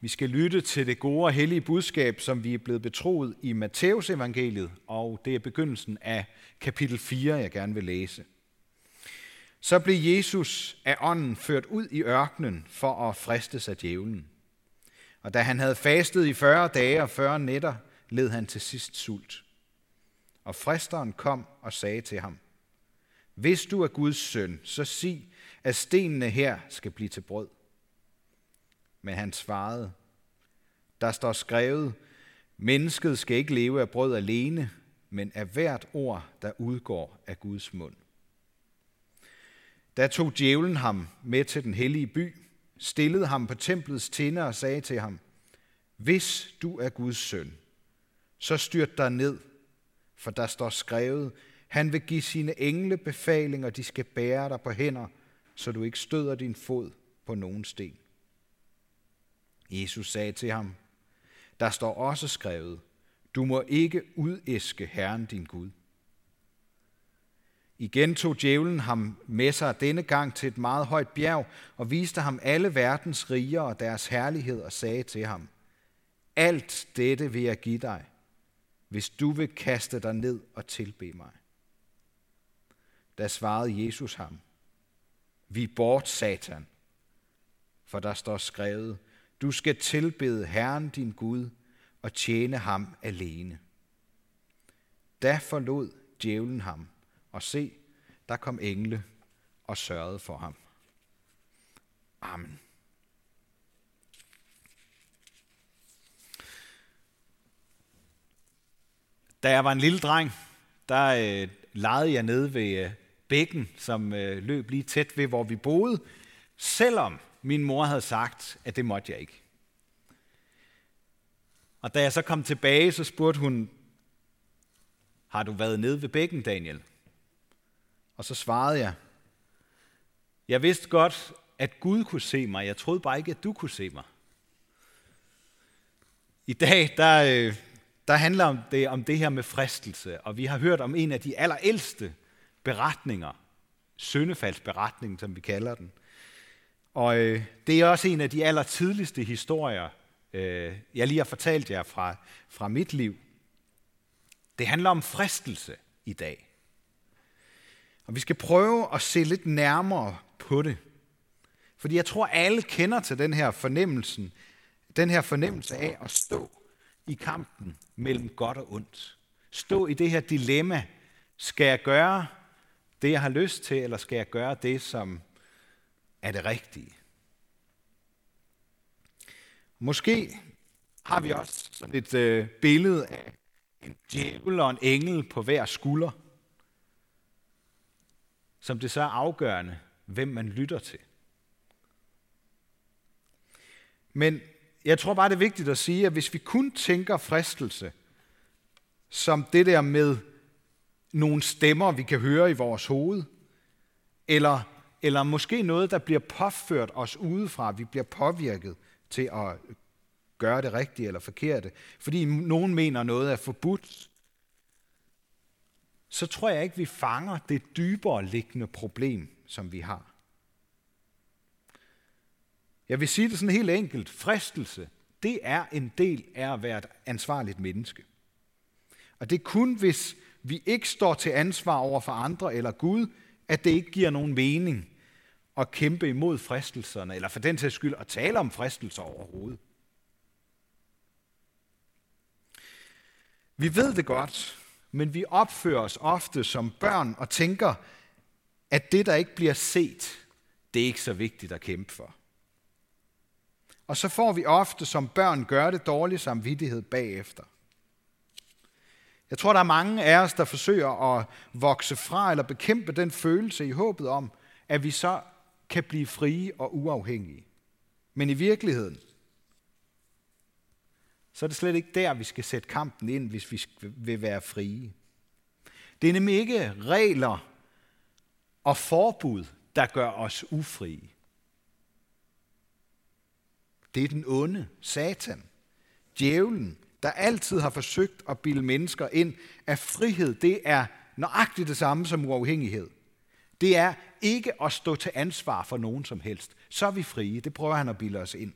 Vi skal lytte til det gode og hellige budskab, som vi er blevet betroet i Matteus evangeliet, og det er begyndelsen af kapitel 4, jeg gerne vil læse. Så blev Jesus af ånden ført ud i ørkenen for at fristes af djævlen. Og da han havde fastet i 40 dage og 40 nætter, led han til sidst sult. Og fristeren kom og sagde til ham, Hvis du er Guds søn, så sig, at stenene her skal blive til brød. Men han svarede, der står skrevet, mennesket skal ikke leve af brød alene, men af hvert ord, der udgår af Guds mund. Da tog djævlen ham med til den hellige by, stillede ham på templets tinder og sagde til ham, Hvis du er Guds søn, så styrt dig ned, for der står skrevet, han vil give sine engle befalinger, de skal bære dig på hænder, så du ikke støder din fod på nogen sten. Jesus sagde til ham, der står også skrevet, du må ikke udæske Herren din Gud. Igen tog djævlen ham med sig denne gang til et meget højt bjerg og viste ham alle verdens riger og deres herlighed og sagde til ham, alt dette vil jeg give dig, hvis du vil kaste dig ned og tilbe mig. Da svarede Jesus ham, vi bort, Satan, for der står skrevet, du skal tilbede Herren din Gud og tjene ham alene. Da forlod djævlen ham, og se, der kom engle og sørgede for ham. Amen. Da jeg var en lille dreng, der øh, legede jeg nede ved øh, bækken, som øh, løb lige tæt ved, hvor vi boede, selvom min mor havde sagt, at det måtte jeg ikke. Og da jeg så kom tilbage, så spurgte hun, har du været nede ved bækken, Daniel? Og så svarede jeg, jeg vidste godt, at Gud kunne se mig. Jeg troede bare ikke, at du kunne se mig. I dag, der, øh, der handler det om det her med fristelse, og vi har hørt om en af de allerældste beretninger, syndefaldsberetningen, som vi kalder den. Og øh, det er også en af de allertidligste historier, øh, jeg lige har fortalt jer fra, fra mit liv. Det handler om fristelse i dag. Og vi skal prøve at se lidt nærmere på det. Fordi jeg tror, alle kender til den her fornemmelsen, den her fornemmelse af at stå i kampen mellem godt og ondt. Stå i det her dilemma. Skal jeg gøre det, jeg har lyst til, eller skal jeg gøre det, som er det rigtige? Måske har vi også sådan et øh, billede af en djævel og en engel på hver skulder, som det så er afgørende, hvem man lytter til. Men jeg tror bare, det er vigtigt at sige, at hvis vi kun tænker fristelse som det der med nogle stemmer, vi kan høre i vores hoved, eller, eller måske noget, der bliver påført os udefra, vi bliver påvirket til at gøre det rigtige eller forkerte, fordi nogen mener noget er forbudt, så tror jeg ikke, vi fanger det dybere liggende problem, som vi har. Jeg vil sige det sådan helt enkelt. Fristelse, det er en del af at være et ansvarligt menneske. Og det er kun, hvis vi ikke står til ansvar over for andre eller Gud, at det ikke giver nogen mening at kæmpe imod fristelserne, eller for den sags skyld at tale om fristelser overhovedet. Vi ved det godt, men vi opfører os ofte som børn og tænker, at det, der ikke bliver set, det er ikke så vigtigt at kæmpe for. Og så får vi ofte som børn gøre det dårlig samvittighed bagefter. Jeg tror, der er mange af os, der forsøger at vokse fra eller bekæmpe den følelse i håbet om, at vi så kan blive frie og uafhængige. Men i virkeligheden, så er det slet ikke der, vi skal sætte kampen ind, hvis vi vil være frie. Det er nemlig ikke regler og forbud, der gør os ufrie. Det er den onde, Satan, djævlen, der altid har forsøgt at bilde mennesker ind, at frihed det er nøjagtigt det samme som uafhængighed. Det er ikke at stå til ansvar for nogen som helst. Så er vi frie. Det prøver han at bilde os ind.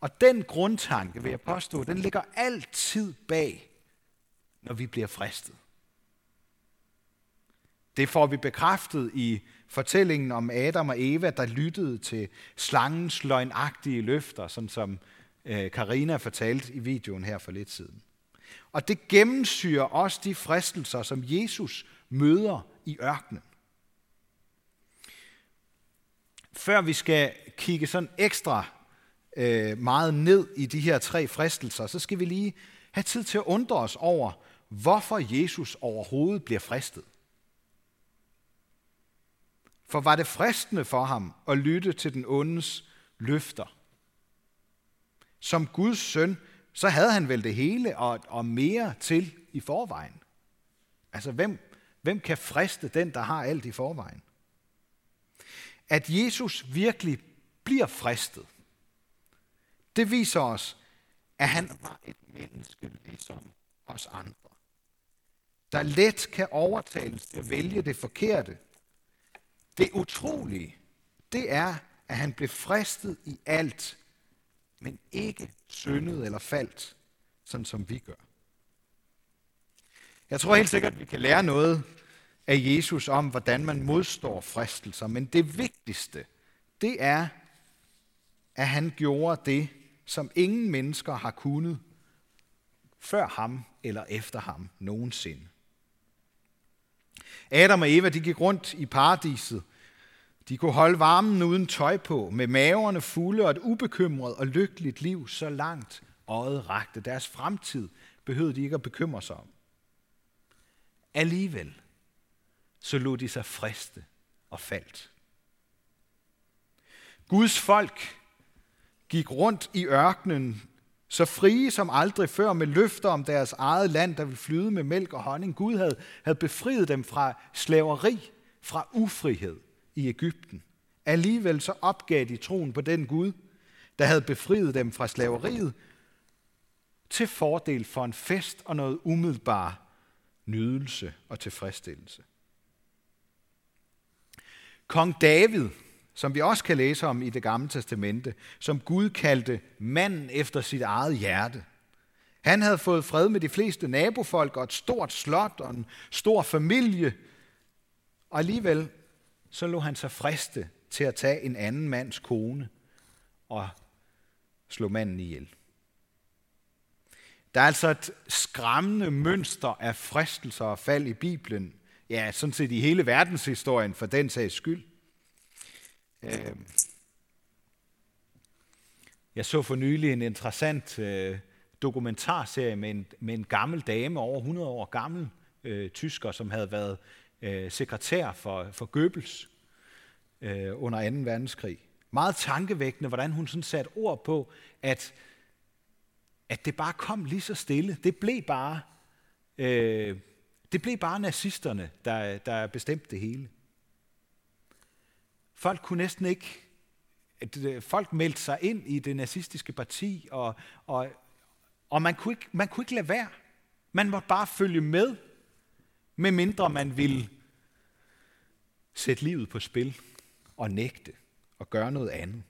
Og den grundtanke, vil jeg påstå, den ligger altid bag, når vi bliver fristet. Det får vi bekræftet i fortællingen om Adam og Eva, der lyttede til slangens løgnagtige løfter, sådan som Øh, Karina fortalte i videoen her for lidt siden. Og det gennemsyrer også de fristelser, som Jesus møder i ørkenen. Før vi skal kigge sådan ekstra øh, meget ned i de her tre fristelser, så skal vi lige have tid til at undre os over, hvorfor Jesus overhovedet bliver fristet. For var det fristende for ham at lytte til den ondes løfter? Som Guds søn, så havde han vel det hele og, og mere til i forvejen. Altså, hvem, hvem kan friste den, der har alt i forvejen? At Jesus virkelig bliver fristet, det viser os, at han var et menneske ligesom os andre, der let kan overtales til at vælge det forkerte. Det utrolige, det er, at han blev fristet i alt, men ikke syndet eller faldt, sådan som vi gør. Jeg tror helt sikkert, at vi kan lære noget af Jesus om, hvordan man modstår fristelser, men det vigtigste, det er, at han gjorde det, som ingen mennesker har kunnet før ham eller efter ham nogensinde. Adam og Eva de gik rundt i paradiset. De kunne holde varmen uden tøj på, med maverne fulde og et ubekymret og lykkeligt liv, så langt øjet rakte. Deres fremtid behøvede de ikke at bekymre sig om. Alligevel så lod de sig friste og faldt. Guds folk gik rundt i ørkenen, så frie som aldrig før med løfter om deres eget land, der ville flyde med mælk og honning. Gud havde, havde befriet dem fra slaveri, fra ufrihed i Ægypten. Alligevel så opgav de troen på den Gud, der havde befriet dem fra slaveriet, til fordel for en fest og noget umiddelbar nydelse og tilfredsstillelse. Kong David som vi også kan læse om i det gamle testamente, som Gud kaldte manden efter sit eget hjerte. Han havde fået fred med de fleste nabofolk og et stort slot og en stor familie. Og alligevel så lå han sig friste til at tage en anden mands kone og slå manden ihjel. Der er altså et skræmmende mønster af fristelser og fald i Bibelen. Ja, sådan set i hele verdenshistorien for den sags skyld. Øhm. Jeg så for nylig en interessant øh, dokumentarserie med en, med en gammel dame, over 100 år gammel øh, tysker, som havde været øh, sekretær for, for Goebbels øh, under 2. verdenskrig. Meget tankevækkende, hvordan hun sådan satte ord på, at, at det bare kom lige så stille. Det blev bare, øh, det blev bare nazisterne, der, der bestemte det hele. Folk kunne næsten ikke, folk meldte sig ind i det nazistiske parti, og, og, og man, kunne ikke, man kunne ikke lade være. Man måtte bare følge med, medmindre man vil sætte livet på spil og nægte og gøre noget andet.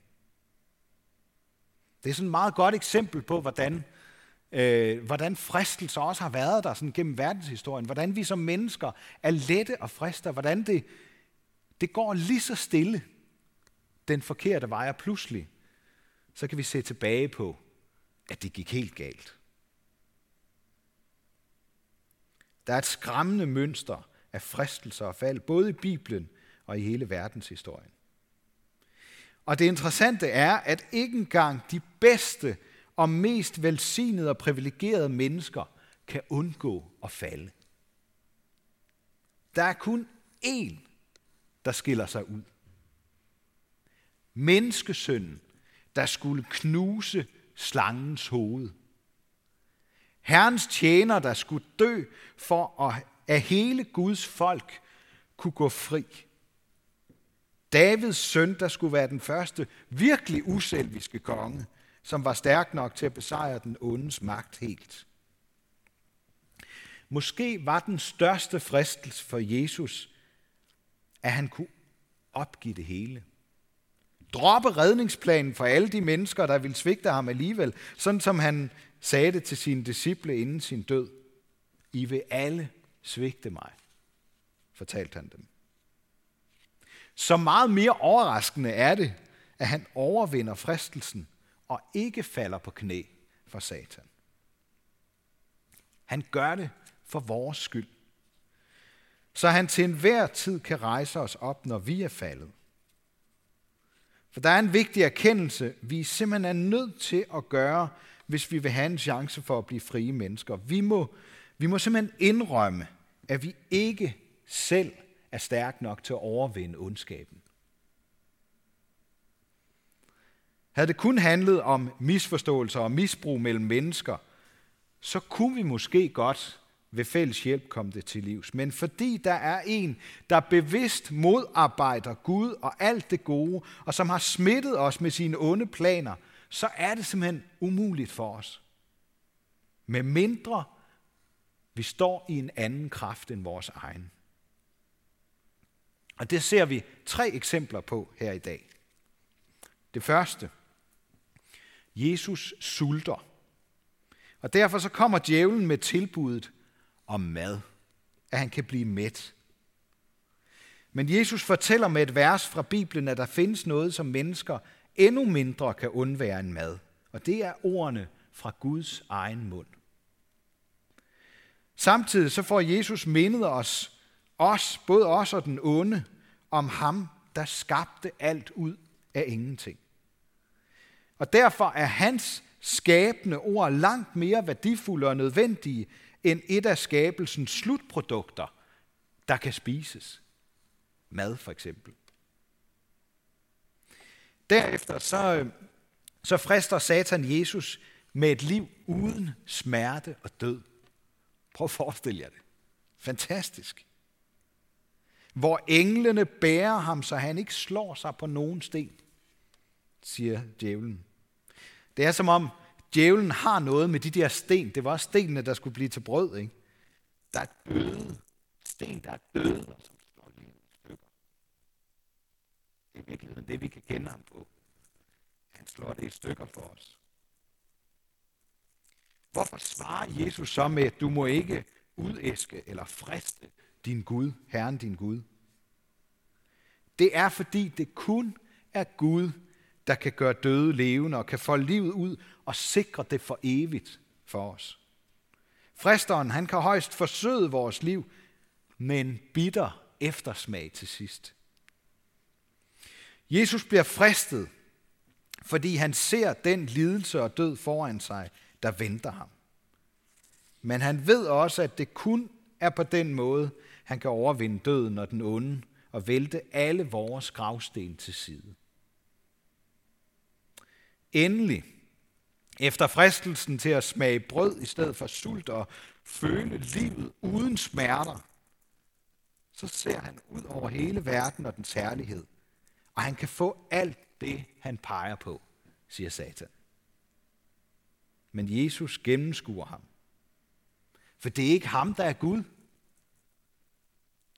Det er sådan et meget godt eksempel på, hvordan, øh, hvordan fristelser også har været der sådan gennem verdenshistorien. Hvordan vi som mennesker er lette og frister. Hvordan det, det går lige så stille den forkerte vej, og pludselig så kan vi se tilbage på, at det gik helt galt. Der er et skræmmende mønster af fristelser og fald, både i Bibelen og i hele verdenshistorien. Og det interessante er, at ikke engang de bedste og mest velsignede og privilegerede mennesker kan undgå at falde. Der er kun én, der skiller sig ud. Menneskesønnen, der skulle knuse slangens hoved. Herrens tjener, der skulle dø for at, at hele Guds folk kunne gå fri. Davids søn, der skulle være den første virkelig uselviske konge, som var stærk nok til at besejre den ondes magt helt. Måske var den største fristelse for Jesus, at han kunne opgive det hele. Droppe redningsplanen for alle de mennesker, der vil svigte ham alligevel, sådan som han sagde det til sine disciple inden sin død. I vil alle svigte mig, fortalte han dem. Så meget mere overraskende er det, at han overvinder fristelsen og ikke falder på knæ for Satan. Han gør det for vores skyld. Så han til enhver tid kan rejse os op, når vi er faldet. For der er en vigtig erkendelse, vi simpelthen er nødt til at gøre, hvis vi vil have en chance for at blive frie mennesker. Vi må, vi må simpelthen indrømme, at vi ikke selv er stærk nok til at overvinde ondskaben. Havde det kun handlet om misforståelser og misbrug mellem mennesker, så kunne vi måske godt ved fælles hjælp komme det til livs. Men fordi der er en, der bevidst modarbejder Gud og alt det gode, og som har smittet os med sine onde planer, så er det simpelthen umuligt for os. Med mindre vi står i en anden kraft end vores egen. Og det ser vi tre eksempler på her i dag. Det første. Jesus sulter. Og derfor så kommer djævlen med tilbuddet om mad, at han kan blive mæt. Men Jesus fortæller med et vers fra Bibelen, at der findes noget, som mennesker endnu mindre kan undvære en mad. Og det er ordene fra Guds egen mund. Samtidig så får Jesus mindet os, os, både os og den onde, om ham, der skabte alt ud af ingenting. Og derfor er hans skabende ord langt mere værdifulde og nødvendige end et af skabelsens slutprodukter, der kan spises. Mad for eksempel. Derefter så, øh, så frister Satan Jesus med et liv uden smerte og død. Prøv at forestille jer det. Fantastisk. Hvor englene bærer ham, så han ikke slår sig på nogen sten, siger djævlen. Det er som om djævlen har noget med de der sten. Det var stenene, der skulle blive til brød. Ikke? Der er døde sten, der er døde, og som slår lige i stykker i virkeligheden det, vi kan kende ham på. Han slår det i stykker for os. Hvorfor svarer Jesus så med, at du må ikke udæske eller friste din Gud, Herren din Gud? Det er fordi det kun er Gud, der kan gøre døde levende og kan få livet ud og sikre det for evigt for os. Fristeren, han kan højst forsøde vores liv, men bitter eftersmag til sidst. Jesus bliver fristet, fordi han ser den lidelse og død foran sig, der venter ham. Men han ved også, at det kun er på den måde, han kan overvinde døden og den onde og vælte alle vores gravsten til side. Endelig, efter fristelsen til at smage brød i stedet for sult og føle livet uden smerter, så ser han ud over hele verden og dens herlighed. Og han kan få alt det, han peger på, siger Satan. Men Jesus gennemskuer ham. For det er ikke ham, der er Gud.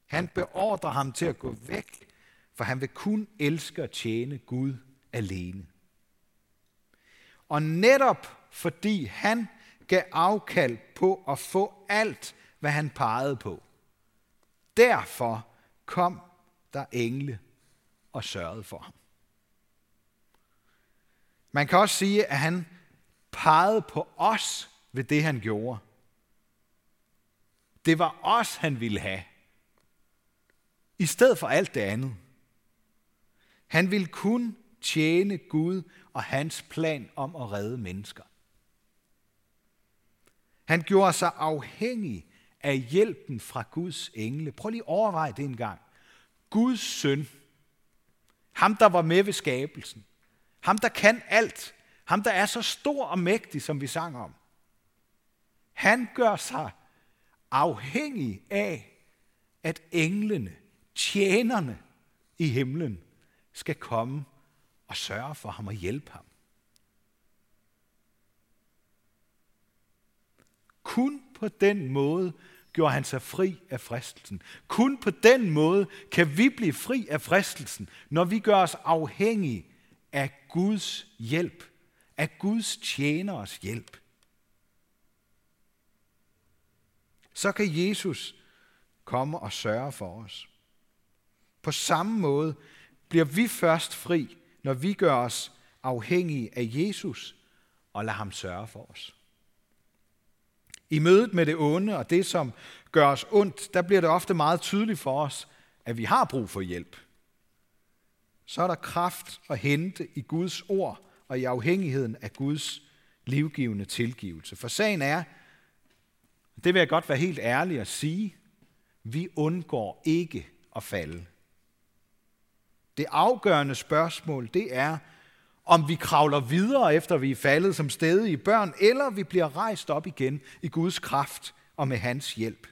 Han beordrer ham til at gå væk, for han vil kun elske og tjene Gud alene. Og netop fordi han gav afkald på at få alt, hvad han pegede på. Derfor kom der engle og sørgede for ham. Man kan også sige, at han pegede på os ved det, han gjorde. Det var os, han ville have. I stedet for alt det andet. Han ville kun tjene Gud og hans plan om at redde mennesker. Han gjorde sig afhængig af hjælpen fra Guds engle. Prøv lige at overveje det en gang. Guds søn, ham der var med ved skabelsen, ham der kan alt, ham der er så stor og mægtig, som vi sang om, han gør sig afhængig af, at englene, tjenerne i himlen, skal komme og sørge for ham og hjælpe ham. Kun på den måde gjorde han sig fri af fristelsen. Kun på den måde kan vi blive fri af fristelsen, når vi gør os afhængige af Guds hjælp, af Guds tjeneres hjælp. Så kan Jesus komme og sørge for os. På samme måde bliver vi først fri, når vi gør os afhængige af Jesus og lader ham sørge for os. I mødet med det onde og det, som gør os ondt, der bliver det ofte meget tydeligt for os, at vi har brug for hjælp. Så er der kraft at hente i Guds ord og i afhængigheden af Guds livgivende tilgivelse. For sagen er, det vil jeg godt være helt ærlig at sige, vi undgår ikke at falde. Det afgørende spørgsmål, det er, om vi kravler videre, efter vi er faldet som stedige børn, eller vi bliver rejst op igen i Guds kraft og med hans hjælp.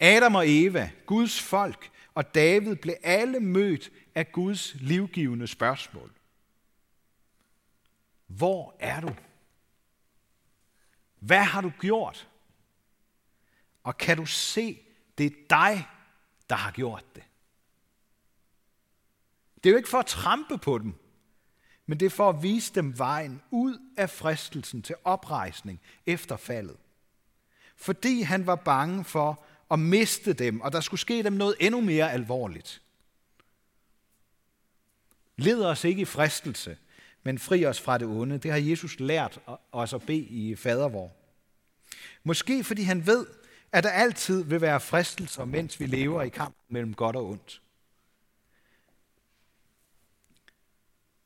Adam og Eva, Guds folk og David blev alle mødt af Guds livgivende spørgsmål. Hvor er du? Hvad har du gjort? Og kan du se, det er dig, der har gjort det? Det er jo ikke for at trampe på dem, men det er for at vise dem vejen ud af fristelsen til oprejsning efter faldet. Fordi han var bange for at miste dem, og der skulle ske dem noget endnu mere alvorligt. Led os ikke i fristelse, men fri os fra det onde. Det har Jesus lært os at bede i fadervor. Måske fordi han ved, at der altid vil være fristelser, mens vi lever i kamp mellem godt og ondt.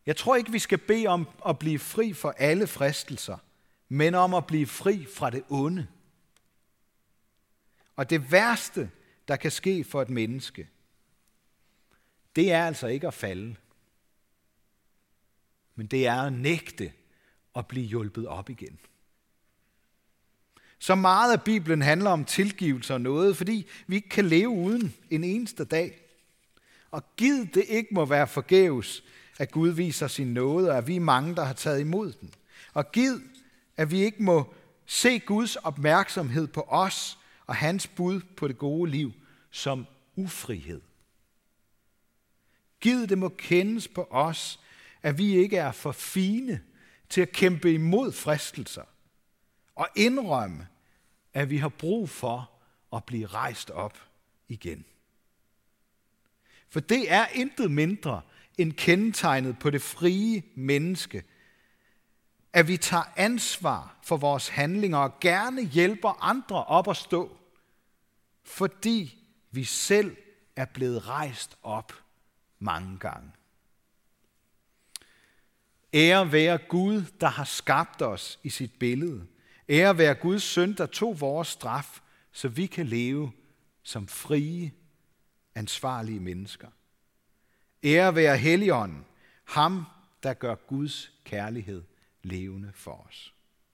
Jeg tror ikke, vi skal bede om at blive fri for alle fristelser, men om at blive fri fra det onde. Og det værste, der kan ske for et menneske, det er altså ikke at falde. Men det er at nægte at blive hjulpet op igen. Så meget af Bibelen handler om tilgivelse og noget, fordi vi ikke kan leve uden en eneste dag. Og giv det ikke må være forgæves, at Gud viser sin nåde, og at vi er mange, der har taget imod den. Og giv, at vi ikke må se Guds opmærksomhed på os og hans bud på det gode liv som ufrihed. Giv det må kendes på os, at vi ikke er for fine til at kæmpe imod fristelser og indrømme, at vi har brug for at blive rejst op igen. For det er intet mindre end kendetegnet på det frie menneske, at vi tager ansvar for vores handlinger og gerne hjælper andre op at stå, fordi vi selv er blevet rejst op mange gange. Ære være Gud, der har skabt os i sit billede. Ære være Guds søn, der tog vores straf, så vi kan leve som frie, ansvarlige mennesker. Ære være Helligånden, ham, der gør Guds kærlighed levende for os.